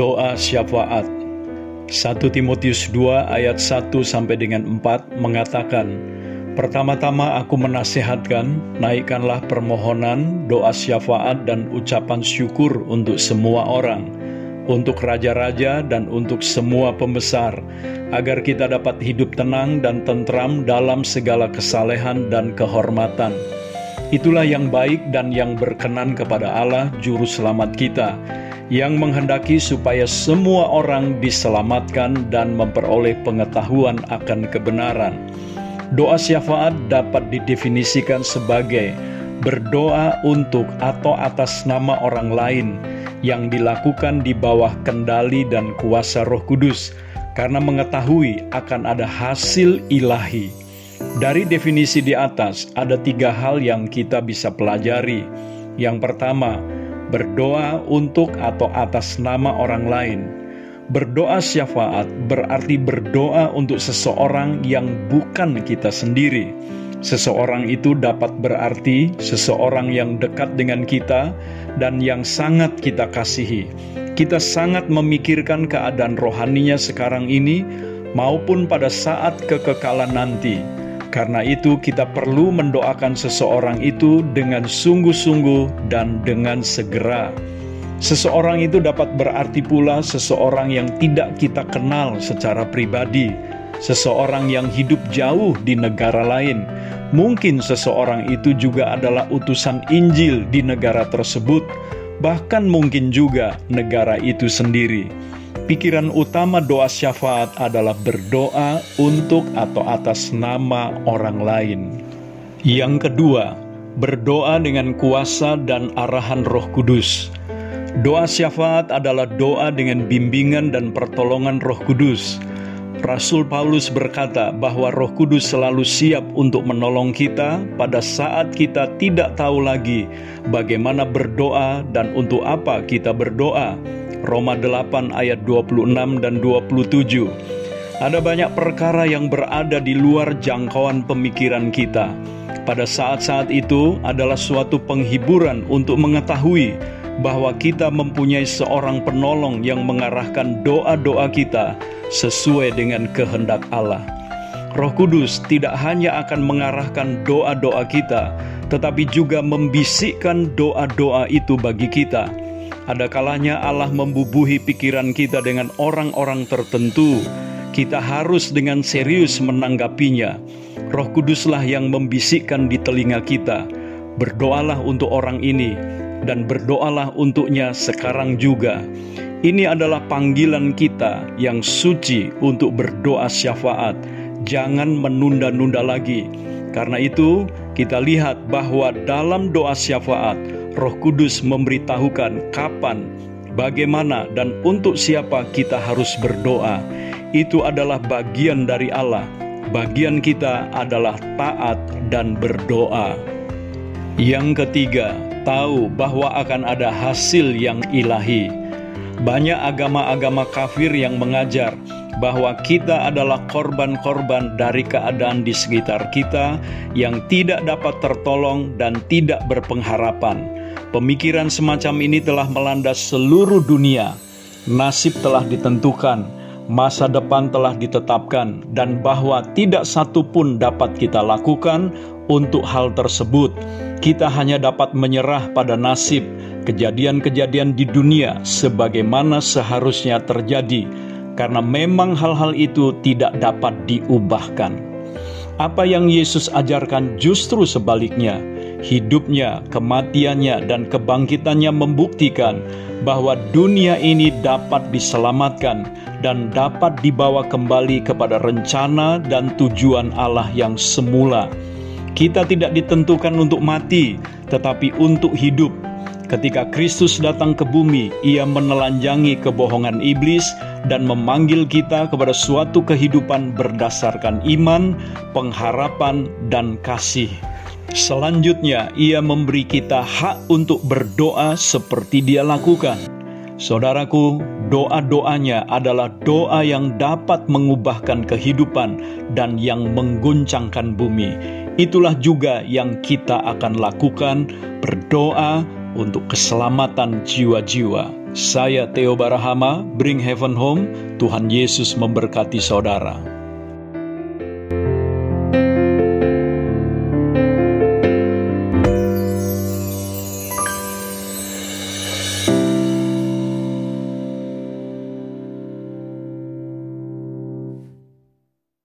Doa syafaat 1 Timotius 2 ayat 1 sampai dengan 4 mengatakan Pertama-tama aku menasehatkan, naikkanlah permohonan, doa syafaat dan ucapan syukur untuk semua orang, untuk raja-raja dan untuk semua pembesar, agar kita dapat hidup tenang dan tentram dalam segala kesalehan dan kehormatan. Itulah yang baik dan yang berkenan kepada Allah, Juru Selamat kita, yang menghendaki supaya semua orang diselamatkan dan memperoleh pengetahuan akan kebenaran. Doa syafaat dapat didefinisikan sebagai berdoa untuk atau atas nama orang lain yang dilakukan di bawah kendali dan kuasa Roh Kudus, karena mengetahui akan ada hasil ilahi dari definisi di atas, ada tiga hal yang kita bisa pelajari. Yang pertama, berdoa untuk atau atas nama orang lain. Berdoa syafaat berarti berdoa untuk seseorang yang bukan kita sendiri. Seseorang itu dapat berarti seseorang yang dekat dengan kita dan yang sangat kita kasihi. Kita sangat memikirkan keadaan rohaninya sekarang ini maupun pada saat kekekalan nanti karena itu, kita perlu mendoakan seseorang itu dengan sungguh-sungguh dan dengan segera. Seseorang itu dapat berarti pula seseorang yang tidak kita kenal secara pribadi, seseorang yang hidup jauh di negara lain. Mungkin seseorang itu juga adalah utusan Injil di negara tersebut, bahkan mungkin juga negara itu sendiri pikiran utama doa syafaat adalah berdoa untuk atau atas nama orang lain. Yang kedua, berdoa dengan kuasa dan arahan Roh Kudus. Doa syafaat adalah doa dengan bimbingan dan pertolongan Roh Kudus. Rasul Paulus berkata bahwa Roh Kudus selalu siap untuk menolong kita pada saat kita tidak tahu lagi bagaimana berdoa dan untuk apa kita berdoa. Roma 8 ayat 26 dan 27. Ada banyak perkara yang berada di luar jangkauan pemikiran kita. Pada saat-saat itu adalah suatu penghiburan untuk mengetahui bahwa kita mempunyai seorang penolong yang mengarahkan doa-doa kita sesuai dengan kehendak Allah. Roh Kudus tidak hanya akan mengarahkan doa-doa kita, tetapi juga membisikkan doa-doa itu bagi kita ada kalanya Allah membubuhi pikiran kita dengan orang-orang tertentu. Kita harus dengan serius menanggapinya. Roh Kuduslah yang membisikkan di telinga kita. Berdoalah untuk orang ini dan berdoalah untuknya sekarang juga. Ini adalah panggilan kita yang suci untuk berdoa syafaat. Jangan menunda-nunda lagi. Karena itu, kita lihat bahwa dalam doa syafaat, Roh Kudus memberitahukan kapan, bagaimana, dan untuk siapa kita harus berdoa. Itu adalah bagian dari Allah. Bagian kita adalah taat dan berdoa. Yang ketiga, tahu bahwa akan ada hasil yang ilahi. Banyak agama-agama kafir yang mengajar bahwa kita adalah korban-korban dari keadaan di sekitar kita yang tidak dapat tertolong dan tidak berpengharapan. Pemikiran semacam ini telah melanda seluruh dunia. Nasib telah ditentukan, masa depan telah ditetapkan, dan bahwa tidak satu pun dapat kita lakukan untuk hal tersebut. Kita hanya dapat menyerah pada nasib kejadian-kejadian di dunia sebagaimana seharusnya terjadi, karena memang hal-hal itu tidak dapat diubahkan. Apa yang Yesus ajarkan justru sebaliknya hidupnya, kematiannya, dan kebangkitannya membuktikan bahwa dunia ini dapat diselamatkan dan dapat dibawa kembali kepada rencana dan tujuan Allah yang semula. Kita tidak ditentukan untuk mati, tetapi untuk hidup. Ketika Kristus datang ke bumi, Ia menelanjangi kebohongan iblis dan memanggil kita kepada suatu kehidupan berdasarkan iman, pengharapan, dan kasih. Selanjutnya, ia memberi kita hak untuk berdoa seperti dia lakukan. Saudaraku, doa-doanya adalah doa yang dapat mengubahkan kehidupan dan yang mengguncangkan bumi. Itulah juga yang kita akan lakukan, berdoa untuk keselamatan jiwa-jiwa. Saya Theo Barahama, Bring Heaven Home. Tuhan Yesus memberkati saudara.